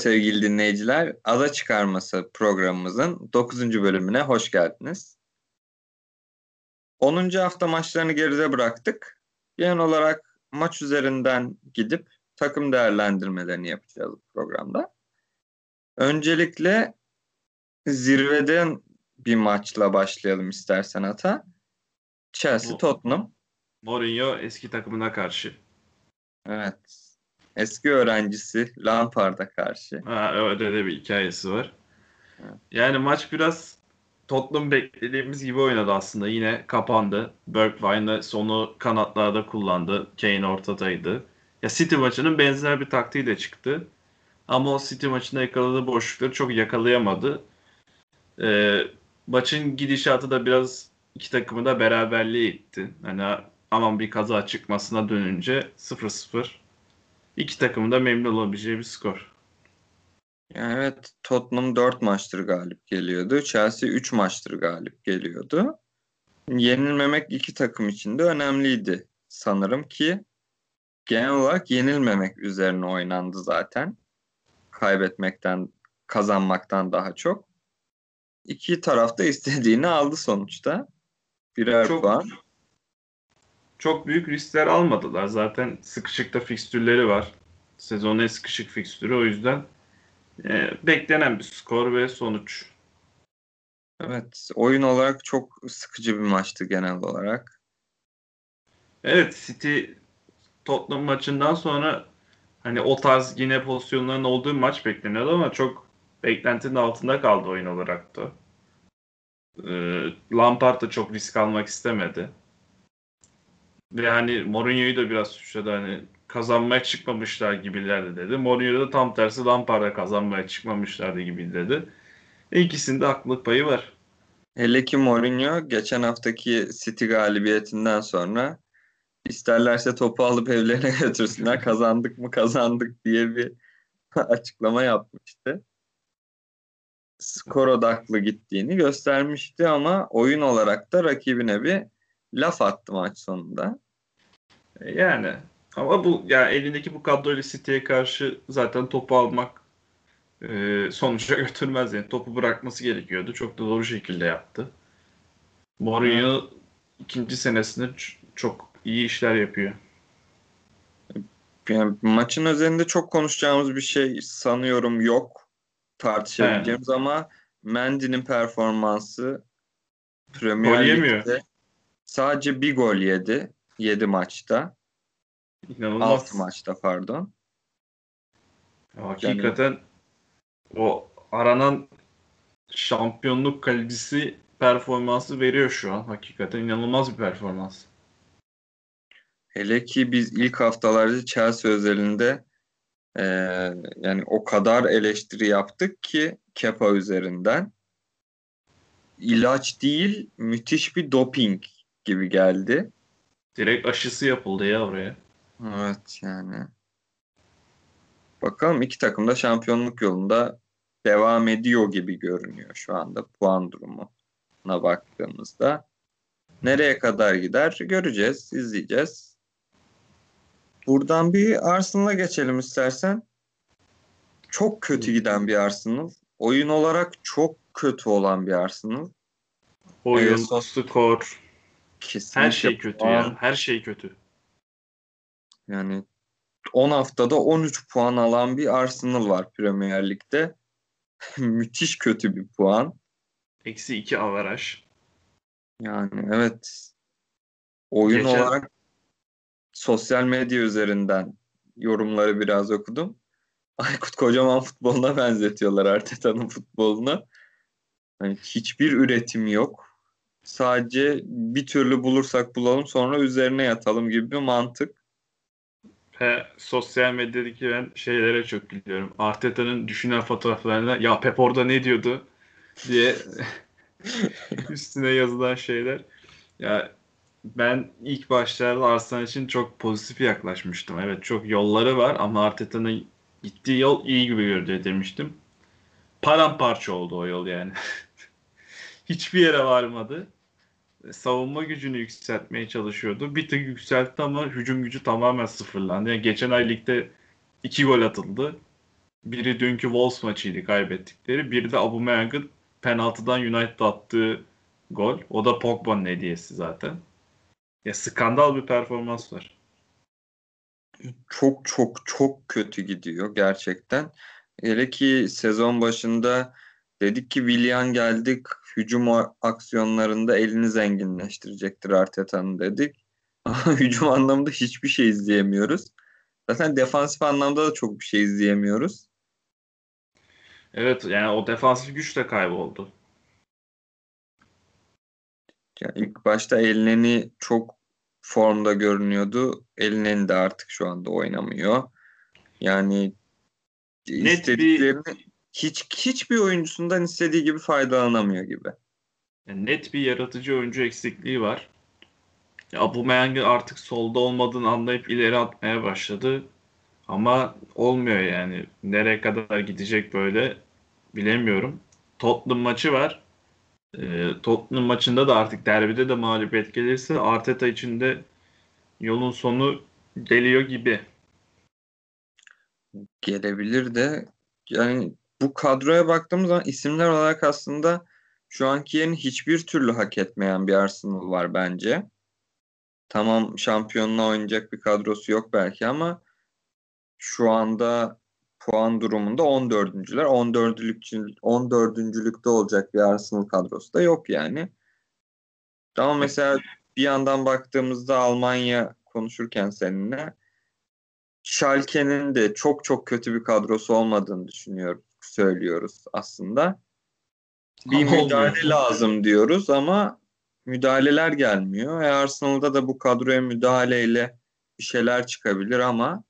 Sevgili dinleyiciler. Ada Çıkarması programımızın 9. bölümüne hoş geldiniz. 10. hafta maçlarını geride bıraktık. Genel olarak maç üzerinden gidip takım değerlendirmelerini yapacağız programda. Öncelikle zirveden bir maçla başlayalım istersen Ata. Chelsea Tottenham. Mourinho eski takımına karşı. Evet. Eski öğrencisi Lampard'a karşı. Ha, öyle de bir hikayesi var. Yani maç biraz Tottenham beklediğimiz gibi oynadı aslında. Yine kapandı. Bergwijn sonu kanatlarda kullandı. Kane ortadaydı. Ya City maçının benzer bir taktiğiyle çıktı. Ama o City maçında yakaladığı boşlukları çok yakalayamadı. Ee, maçın gidişatı da biraz iki takımı da beraberliğe itti. Hani aman bir kaza çıkmasına dönünce 0-0 İki takımın da memnun olabileceği bir skor. Yani evet Tottenham 4 maçtır galip geliyordu. Chelsea 3 maçtır galip geliyordu. Yenilmemek iki takım için de önemliydi sanırım ki genel olarak yenilmemek üzerine oynandı zaten. Kaybetmekten, kazanmaktan daha çok. İki tarafta istediğini aldı sonuçta. Birer çok, puan çok büyük riskler almadılar. Zaten sıkışıkta fikstürleri var. Sezonun en sıkışık fikstürü o yüzden e, beklenen bir skor ve sonuç. Evet, oyun olarak çok sıkıcı bir maçtı genel olarak. Evet, City Tottenham maçından sonra hani o tarz yine pozisyonların olduğu maç bekleniyordu ama çok beklentinin altında kaldı oyun olarak da. Ee, Lampard da çok risk almak istemedi. Ve hani Mourinho'yu da biraz suçladı hani kazanmaya çıkmamışlar gibilerdi dedi. Mourinho da tam tersi Lampard'a kazanmaya çıkmamışlardı gibi dedi. İkisinde haklılık payı var. Hele ki Mourinho geçen haftaki City galibiyetinden sonra isterlerse topu alıp evlerine götürsünler kazandık mı kazandık diye bir açıklama yapmıştı. Skor odaklı gittiğini göstermişti ama oyun olarak da rakibine bir laf attı maç sonunda. E, yani ama bu yani elindeki bu kadroyla City'ye karşı zaten topu almak e, sonuca götürmez yani. Topu bırakması gerekiyordu. Çok da doğru şekilde yaptı. Mourinho ikinci senesinde çok iyi işler yapıyor. Yani maçın üzerinde çok konuşacağımız bir şey sanıyorum yok tartışabileceğimiz evet. ama Mendy'nin performansı Premier Lig'de Sadece bir gol yedi. Yedi maçta. İnanılmaz. Altı maçta pardon. Hakikaten yani, o aranan şampiyonluk kalecisi performansı veriyor şu an. Hakikaten inanılmaz bir performans. Hele ki biz ilk haftalarda Chelsea özelinde e, yani o kadar eleştiri yaptık ki Kepa üzerinden. İlaç değil, müthiş bir doping gibi geldi. Direkt aşısı yapıldı ya oraya. Evet yani. Bakalım iki takım da şampiyonluk yolunda devam ediyor gibi görünüyor şu anda puan durumuna baktığımızda. Nereye kadar gider göreceğiz, izleyeceğiz. Buradan bir Arsenal'a geçelim istersen. Çok kötü giden bir Arsenal. Oyun olarak çok kötü olan bir Arsenal. Oyun, ee, skor, Kesinlikle Her şey kötü puan, ya. Her şey kötü. Yani 10 haftada 13 puan alan bir Arsenal var Premier Lig'de. Müthiş kötü bir puan. Eksi 2 avaraj. Yani evet. Oyun Geçen... olarak sosyal medya üzerinden yorumları biraz okudum. Aykut Kocaman futboluna benzetiyorlar Arteta'nın futboluna. Yani hiçbir üretim yok. Sadece bir türlü bulursak bulalım sonra üzerine yatalım gibi bir mantık. He, sosyal medyadaki ben şeylere çok gülüyorum. Arteta'nın düşünen fotoğraflarına ya Pep orada ne diyordu diye üstüne yazılan şeyler. Ya ben ilk başlarda Arsenal için çok pozitif yaklaşmıştım. Evet çok yolları var ama Arteta'nın gittiği yol iyi gibi görünüyor demiştim. Paramparça oldu o yol yani. Hiçbir yere varmadı savunma gücünü yükseltmeye çalışıyordu. Bir tık yükseltti ama hücum gücü tamamen sıfırlandı. Yani geçen ay ligde iki gol atıldı. Biri dünkü Wolves maçıydı kaybettikleri. Biri de Aubameyang'ın penaltıdan United'a attığı gol. O da Pogba'nın hediyesi zaten. Ya skandal bir performans var. Çok çok çok kötü gidiyor gerçekten. Hele ki sezon başında dedik ki Willian geldik hücum aksiyonlarında elini zenginleştirecektir Arteta'nın dedik. Ama hücum anlamında hiçbir şey izleyemiyoruz. Zaten defansif anlamda da çok bir şey izleyemiyoruz. Evet yani o defansif güç de kayboldu. Yani ilk başta Elneni çok formda görünüyordu. Elneni de artık şu anda oynamıyor. Yani Net istediklerini bir, hiç hiçbir oyuncusundan istediği gibi faydalanamıyor gibi. Yani net bir yaratıcı oyuncu eksikliği var. Aubameyang'ın artık solda olmadığını anlayıp ileri atmaya başladı. Ama olmuyor yani. Nereye kadar gidecek böyle bilemiyorum. Tottenham maçı var. E, Tottenham maçında da artık derbide de mağlubiyet gelirse Arteta için de yolun sonu geliyor gibi. Gelebilir de yani bu kadroya baktığımız zaman isimler olarak aslında şu anki yerini hiçbir türlü hak etmeyen bir Arsenal var bence. Tamam şampiyonluğa oynayacak bir kadrosu yok belki ama şu anda puan durumunda 14.lüler. 14'lük 14. olacak bir Arsenal kadrosu da yok yani. Ama mesela bir yandan baktığımızda Almanya konuşurken seninle Schalke'nin de çok çok kötü bir kadrosu olmadığını düşünüyoruz, söylüyoruz aslında. Bir ama müdahale olmuyor. lazım diyoruz ama müdahaleler gelmiyor. E Arsenal'da da bu kadroya müdahaleyle bir şeyler çıkabilir ama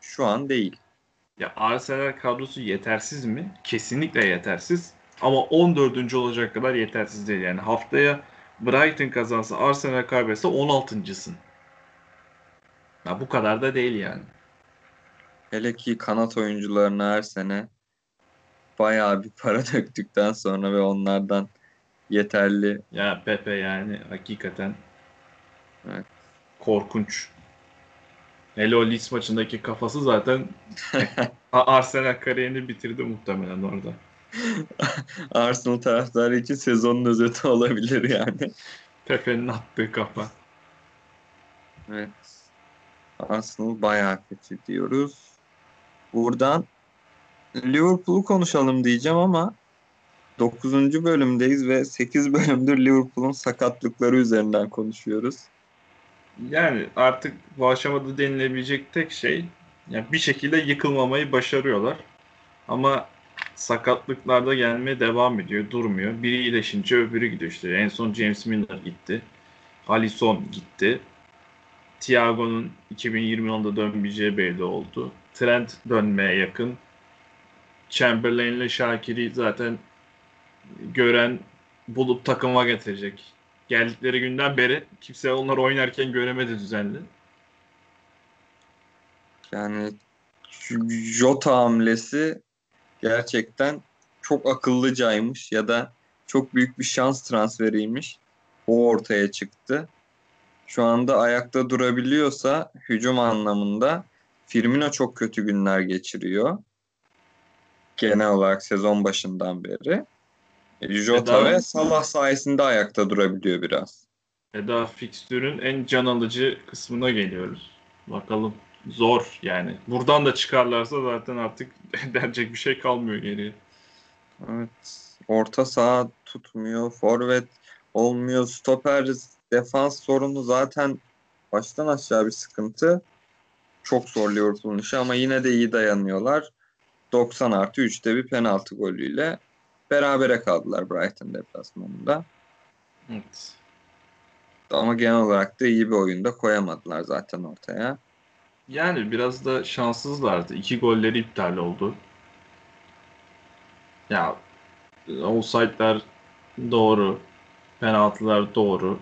şu an değil. Ya Arsenal kadrosu yetersiz mi? Kesinlikle yetersiz. Ama 14. olacak kadar yetersiz değil. Yani haftaya Brighton kazansa Arsenal kaybetse 16.sın. Ya bu kadar da değil yani. Hele ki kanat oyuncularına her sene bayağı bir para döktükten sonra ve onlardan yeterli. Ya Pepe yani hakikaten evet. korkunç. Hele o Leeds maçındaki kafası zaten Arsenal kariyerini bitirdi muhtemelen orada. Arsenal taraftarı için sezonun özeti olabilir yani. Pepe'nin attığı kafa. Evet. Arsenal bayağı kötü diyoruz. Buradan Liverpool'u konuşalım diyeceğim ama 9. bölümdeyiz ve 8 bölümdür Liverpool'un sakatlıkları üzerinden konuşuyoruz. Yani artık bu aşamada denilebilecek tek şey yani bir şekilde yıkılmamayı başarıyorlar. Ama sakatlıklarda gelmeye devam ediyor, durmuyor. Biri iyileşince öbürü gidiyor işte. En son James Milner gitti. Alisson gitti. Thiago'nun 2020 yılında dönmeyeceği belli oldu. Trent dönmeye yakın. Chamberlain ile Şakir'i zaten gören bulup takıma getirecek. Geldikleri günden beri kimse onlar oynarken göremedi düzenli. Yani Jota hamlesi gerçekten çok akıllıcaymış ya da çok büyük bir şans transferiymiş. O ortaya çıktı. Şu anda ayakta durabiliyorsa hücum anlamında Firmino çok kötü günler geçiriyor. Genel olarak sezon başından beri. Jota Eda, ve Salah sayesinde ayakta durabiliyor biraz. Eda fikstürün en can alıcı kısmına geliyoruz. Bakalım zor yani. Buradan da çıkarlarsa zaten artık denecek bir şey kalmıyor geriye. Evet. Orta saha tutmuyor. Forvet olmuyor. Stoper defans sorunu zaten baştan aşağı bir sıkıntı. Çok zor Liverpool'un işi ama yine de iyi dayanıyorlar. 90 artı 3'te bir penaltı golüyle berabere kaldılar Brighton deplasmanında. Evet. Ama genel olarak da iyi bir oyunda koyamadılar zaten ortaya. Yani biraz da şanssızlardı. İki golleri iptal oldu. Ya offside'ler doğru. Penaltılar doğru.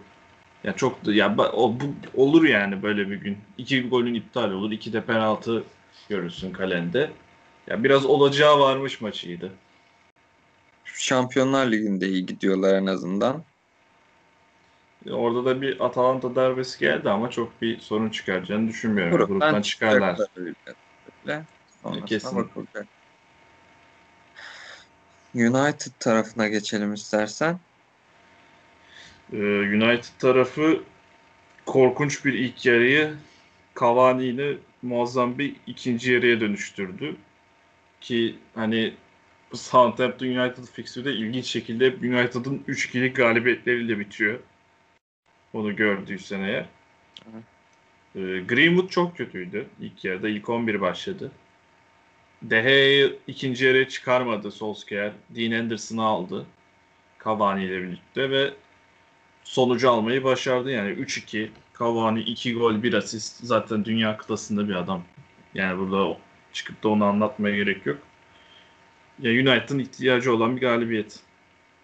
Ya çok ya o, bu, olur yani böyle bir gün. İki golün iptal olur. iki de penaltı görürsün kalende. Ya biraz olacağı varmış maçıydı. Şampiyonlar Ligi'nde iyi gidiyorlar en azından. Orada da bir Atalanta darbesi geldi ama çok bir sorun çıkaracağını düşünmüyorum. Gruptan, Gruptan çıkarlar. Sonrasına Kesin. bakılacak. United tarafına geçelim istersen. Ee, United tarafı korkunç bir ilk yarıyı Cavani ile muazzam bir ikinci yarıya dönüştürdü. Ki hani Southampton United fikstürde ilginç şekilde United'ın 3-2'lik galibiyetleriyle bitiyor. Onu gördüysen eğer. Ee, Greenwood çok kötüydü ilk yarıda. ilk 11 başladı. De Gea'yı ikinci yarıya çıkarmadı Solskjaer. Dean Anderson'ı aldı. Cavani ile birlikte ve sonucu almayı başardı. Yani 3-2, Cavani 2 gol 1 asist. Zaten dünya kıtasında bir adam. Yani burada çıkıp da onu anlatmaya gerek yok. Ya United'ın ihtiyacı olan bir galibiyet.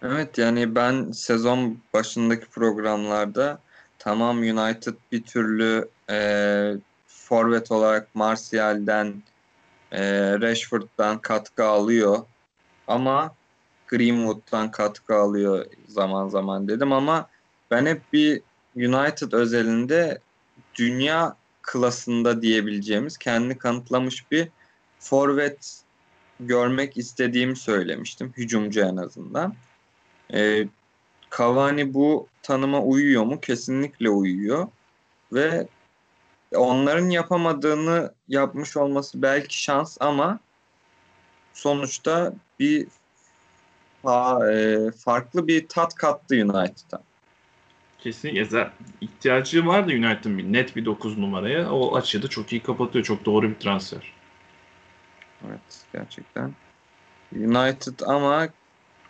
Evet yani ben sezon başındaki programlarda tamam United bir türlü e, forvet olarak Martial'den e, Rashford'dan katkı alıyor ama Greenwood'dan katkı alıyor zaman zaman dedim ama ben hep bir United özelinde dünya klasında diyebileceğimiz kendini kanıtlamış bir forvet görmek istediğimi söylemiştim. Hücumcu en azından. Ee, Cavani bu tanıma uyuyor mu? Kesinlikle uyuyor. Ve onların yapamadığını yapmış olması belki şans ama sonuçta bir fa- e, farklı bir tat kattı United'a. Kesinlikle ihtiyacı vardı United'ın bir net bir 9 numaraya. O açığı da çok iyi kapatıyor. Çok doğru bir transfer. Evet gerçekten. United ama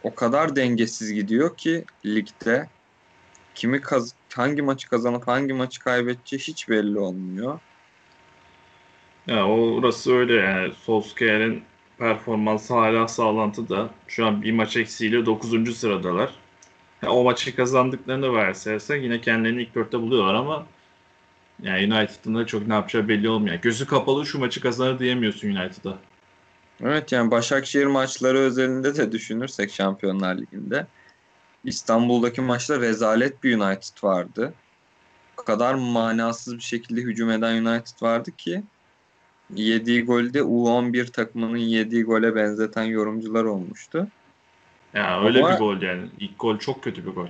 o kadar dengesiz gidiyor ki ligde kimi kaz hangi maçı kazanıp hangi maçı kaybedeceği hiç belli olmuyor. Ya orası öyle yani. Solskjaer'in performansı hala sağlantıda. Şu an bir maç eksiğiyle 9. sıradalar. Ya o maçı kazandıklarını varsayarsak yine kendilerini ilk dörtte buluyorlar ama yani United'ın da çok ne yapacağı belli olmuyor. Gözü kapalı şu maçı kazanır diyemiyorsun United'a. Evet yani Başakşehir maçları özelinde de düşünürsek Şampiyonlar Ligi'nde İstanbul'daki maçta rezalet bir United vardı. O kadar manasız bir şekilde hücum eden United vardı ki yediği golde U11 takımının yediği gole benzeten yorumcular olmuştu. Ya öyle Ama- bir gol yani. İlk gol çok kötü bir gol.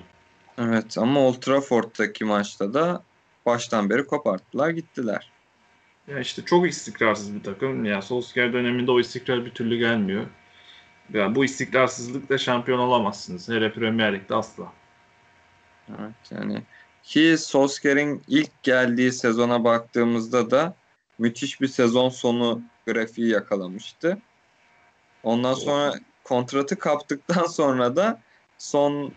Evet ama Old Trafford'daki maçta da baştan beri koparttılar gittiler. Ya işte çok istikrarsız bir takım. Ya Solskjaer döneminde o istikrar bir türlü gelmiyor. Ya bu istikrarsızlıkla şampiyon olamazsınız. Hele Premier Lig'de asla. Evet yani ki Solskjaer'in ilk geldiği sezona baktığımızda da müthiş bir sezon sonu grafiği yakalamıştı. Ondan sonra kontratı kaptıktan sonra da son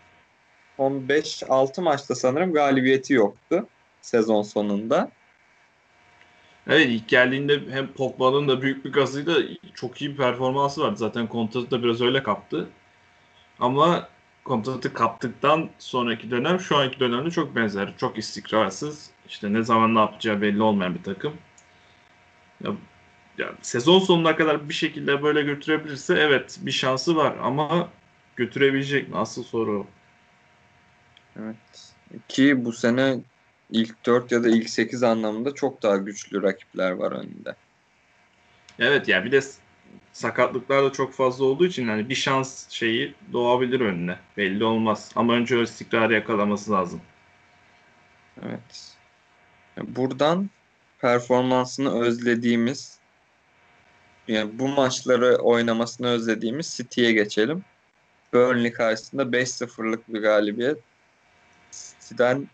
son 5-6 maçta sanırım galibiyeti yoktu sezon sonunda. Evet ilk geldiğinde hem Pogba'nın da büyük bir gazıyla çok iyi bir performansı vardı. Zaten kontratı da biraz öyle kaptı. Ama kontratı kaptıktan sonraki dönem şu anki dönemde çok benzer. Çok istikrarsız. İşte ne zaman ne yapacağı belli olmayan bir takım. Ya, ya sezon sonuna kadar bir şekilde böyle götürebilirse evet bir şansı var ama götürebilecek mi? Asıl soru. Evet. Ki bu sene ilk 4 ya da ilk 8 anlamında çok daha güçlü rakipler var önünde. Evet ya bir de sakatlıklar da çok fazla olduğu için hani bir şans şeyi doğabilir önüne. Belli olmaz. Ama önce o istikrarı yakalaması lazım. Evet. Buradan performansını özlediğimiz yani bu maçları oynamasını özlediğimiz City'ye geçelim. Burnley karşısında 5-0'lık bir galibiyet. City'den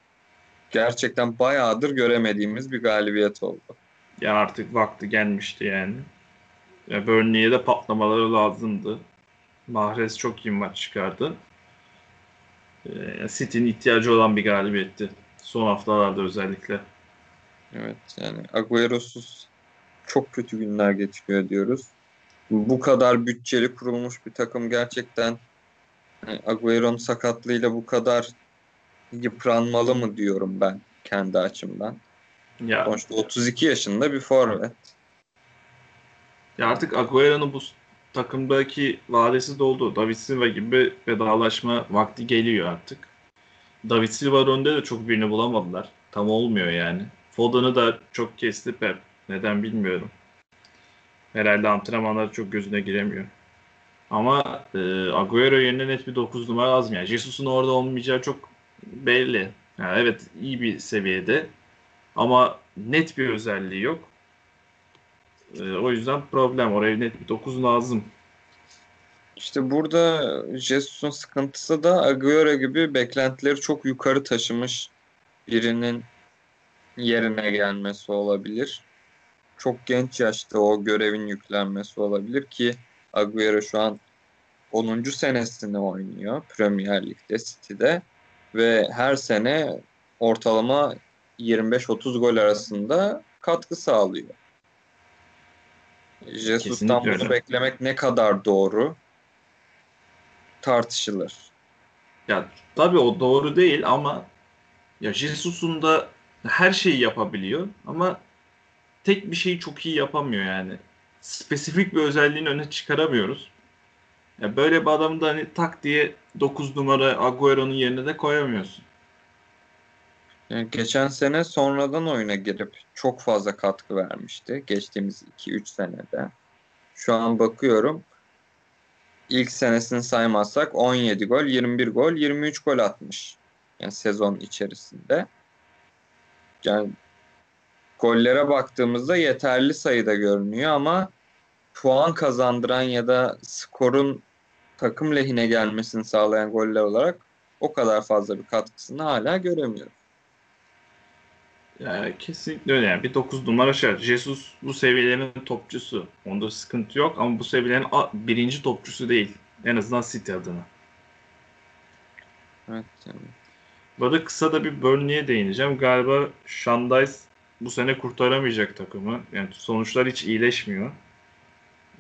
gerçekten bayağıdır göremediğimiz bir galibiyet oldu. Ya artık vakti gelmişti yani. Ya Burnley'e de patlamaları lazımdı. Mahrez çok iyi maç çıkardı. Ee, City'nin ihtiyacı olan bir galibiyetti. Son haftalarda özellikle. Evet yani Agüero'suz çok kötü günler geçiriyor diyoruz. Bu kadar bütçeli kurulmuş bir takım gerçekten yani Agüero'nun sakatlığıyla bu kadar yıpranmalı mı diyorum ben kendi açımdan. Ya, Sonuçta 32 yaşında bir forvet. ya artık Agüero'nun bu takımdaki vadesi doldu. David Silva gibi vedalaşma vakti geliyor artık. David Silva önde de çok birini bulamadılar. Tam olmuyor yani. Foden'ı da çok kesti Pep. Neden bilmiyorum. Herhalde antrenmanları çok gözüne giremiyor. Ama e, Agüero yerine net bir 9 numara lazım. Yani Jesus'un orada olmayacağı çok belli. Yani evet iyi bir seviyede ama net bir özelliği yok. E, o yüzden problem. Oraya net bir 9 lazım. İşte burada Jesus'un sıkıntısı da Agüero gibi beklentileri çok yukarı taşımış birinin yerine gelmesi olabilir. Çok genç yaşta o görevin yüklenmesi olabilir ki Agüero şu an 10. senesini oynuyor Premier Lig'de City'de ve her sene ortalama 25-30 gol arasında katkı sağlıyor. Jesus'tan bunu beklemek ne kadar doğru tartışılır. Ya tabii o doğru değil ama ya Jesus'un da her şeyi yapabiliyor ama tek bir şeyi çok iyi yapamıyor yani. Spesifik bir özelliğini öne çıkaramıyoruz. Ya böyle bir adamı da hani tak diye 9 numara Agüero'nun yerine de koyamıyorsun. Yani geçen sene sonradan oyuna girip çok fazla katkı vermişti. Geçtiğimiz 2-3 senede. Şu an bakıyorum ilk senesini saymazsak 17 gol, 21 gol, 23 gol atmış. Yani sezon içerisinde. Yani gollere baktığımızda yeterli sayıda görünüyor ama puan kazandıran ya da skorun takım lehine gelmesini sağlayan goller olarak o kadar fazla bir katkısını hala göremiyoruz. Yani kesinlikle öyle. Yani bir 9 numara şey. Jesus bu seviyelerin topçusu. Onda sıkıntı yok ama bu seviyelerin birinci topçusu değil. En azından City adına. Evet. Yani. Burada kısa da bir Burnley'e değineceğim. Galiba Shandice bu sene kurtaramayacak takımı. Yani sonuçlar hiç iyileşmiyor.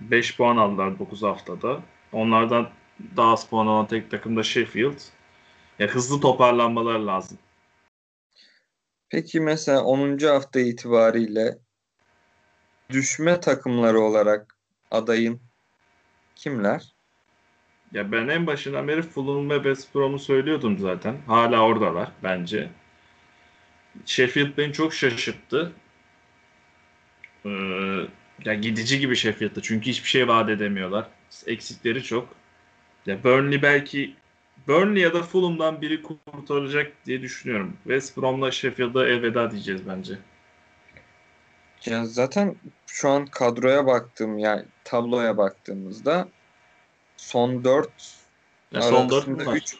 5 puan aldılar 9 haftada. Onlardan daha az puan alan tek takım da Sheffield. Yani hızlı toparlanmalar lazım. Peki mesela 10. hafta itibariyle düşme takımları olarak adayın kimler? Ya ben en başından beri Fulham ve West Brom'u söylüyordum zaten. Hala oradalar bence. Sheffield beni çok şaşırttı. Ee, ya gidici gibi Sheffield'da çünkü hiçbir şey vaat edemiyorlar. Eksikleri çok. Ya Burnley belki Burnley ya da Fulham'dan biri kurtaracak diye düşünüyorum. West Brom'la Sheffield'a elveda diyeceğiz bence. Ya zaten şu an kadroya baktığım yani tabloya baktığımızda son 4 ya son 4 3,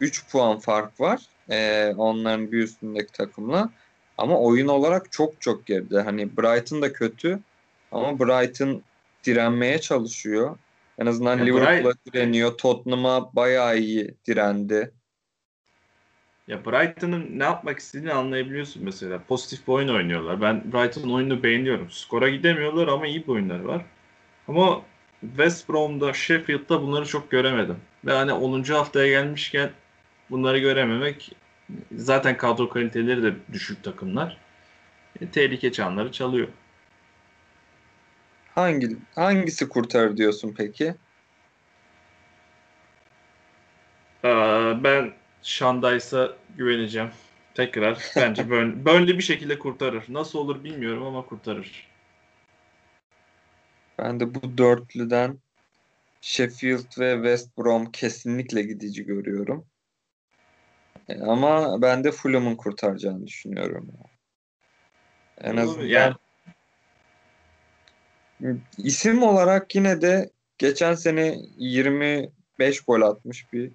3 puan fark var. Ee, onların bir üstündeki takımla. Ama oyun olarak çok çok geride. Hani Brighton da kötü ama Brighton direnmeye çalışıyor. En azından ya Liverpool'a Bright... direniyor. Tottenham'a bayağı iyi direndi. Ya Brighton'ın ne yapmak istediğini anlayabiliyorsun mesela. Pozitif bir oyun oynuyorlar. Ben Brighton'ın oyununu beğeniyorum. Skora gidemiyorlar ama iyi bir oyunları var. Ama West Brom'da, Sheffield'da bunları çok göremedim. Ve hani 10. haftaya gelmişken bunları görememek zaten kadro kaliteleri de düşük takımlar. E, tehlike çanları çalıyor. Hangi hangisi kurtarır diyorsun peki? Ee, ben Shandaysa güveneceğim. Tekrar bence Burn, Burnley bir şekilde kurtarır. Nasıl olur bilmiyorum ama kurtarır. Ben de bu dörtlüden Sheffield ve West Brom kesinlikle gidici görüyorum. Ama ben de Fulham'ın kurtaracağını düşünüyorum. En azından yani İsim olarak yine de geçen sene 25 gol atmış bir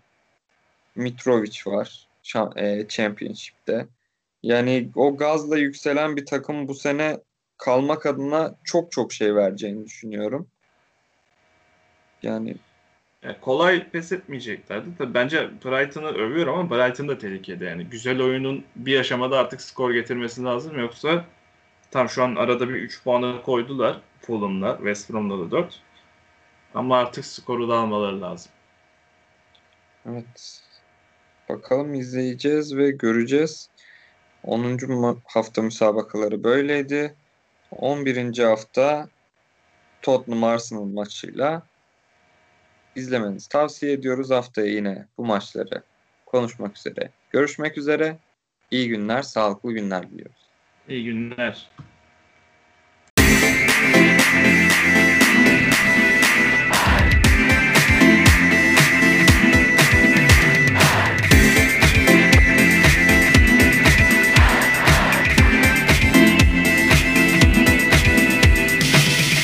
Mitrovic var e, Championship'te. Yani o gazla yükselen bir takım bu sene kalmak adına çok çok şey vereceğini düşünüyorum. Yani yani kolay pes etmeyeceklerdi. Tabii bence Brighton'ı övüyorum ama Brighton da tehlikede. Yani güzel oyunun bir aşamada artık skor getirmesi lazım. Yoksa tam şu an arada bir 3 puanı koydular. Fulham'la, West Brom'da da 4. Ama artık skoru da almaları lazım. Evet. Bakalım izleyeceğiz ve göreceğiz. 10. hafta müsabakaları böyleydi. 11. hafta Tottenham Arsenal maçıyla izlemenizi tavsiye ediyoruz. Haftaya yine bu maçları konuşmak üzere. Görüşmek üzere. İyi günler, sağlıklı günler diliyoruz. İyi günler.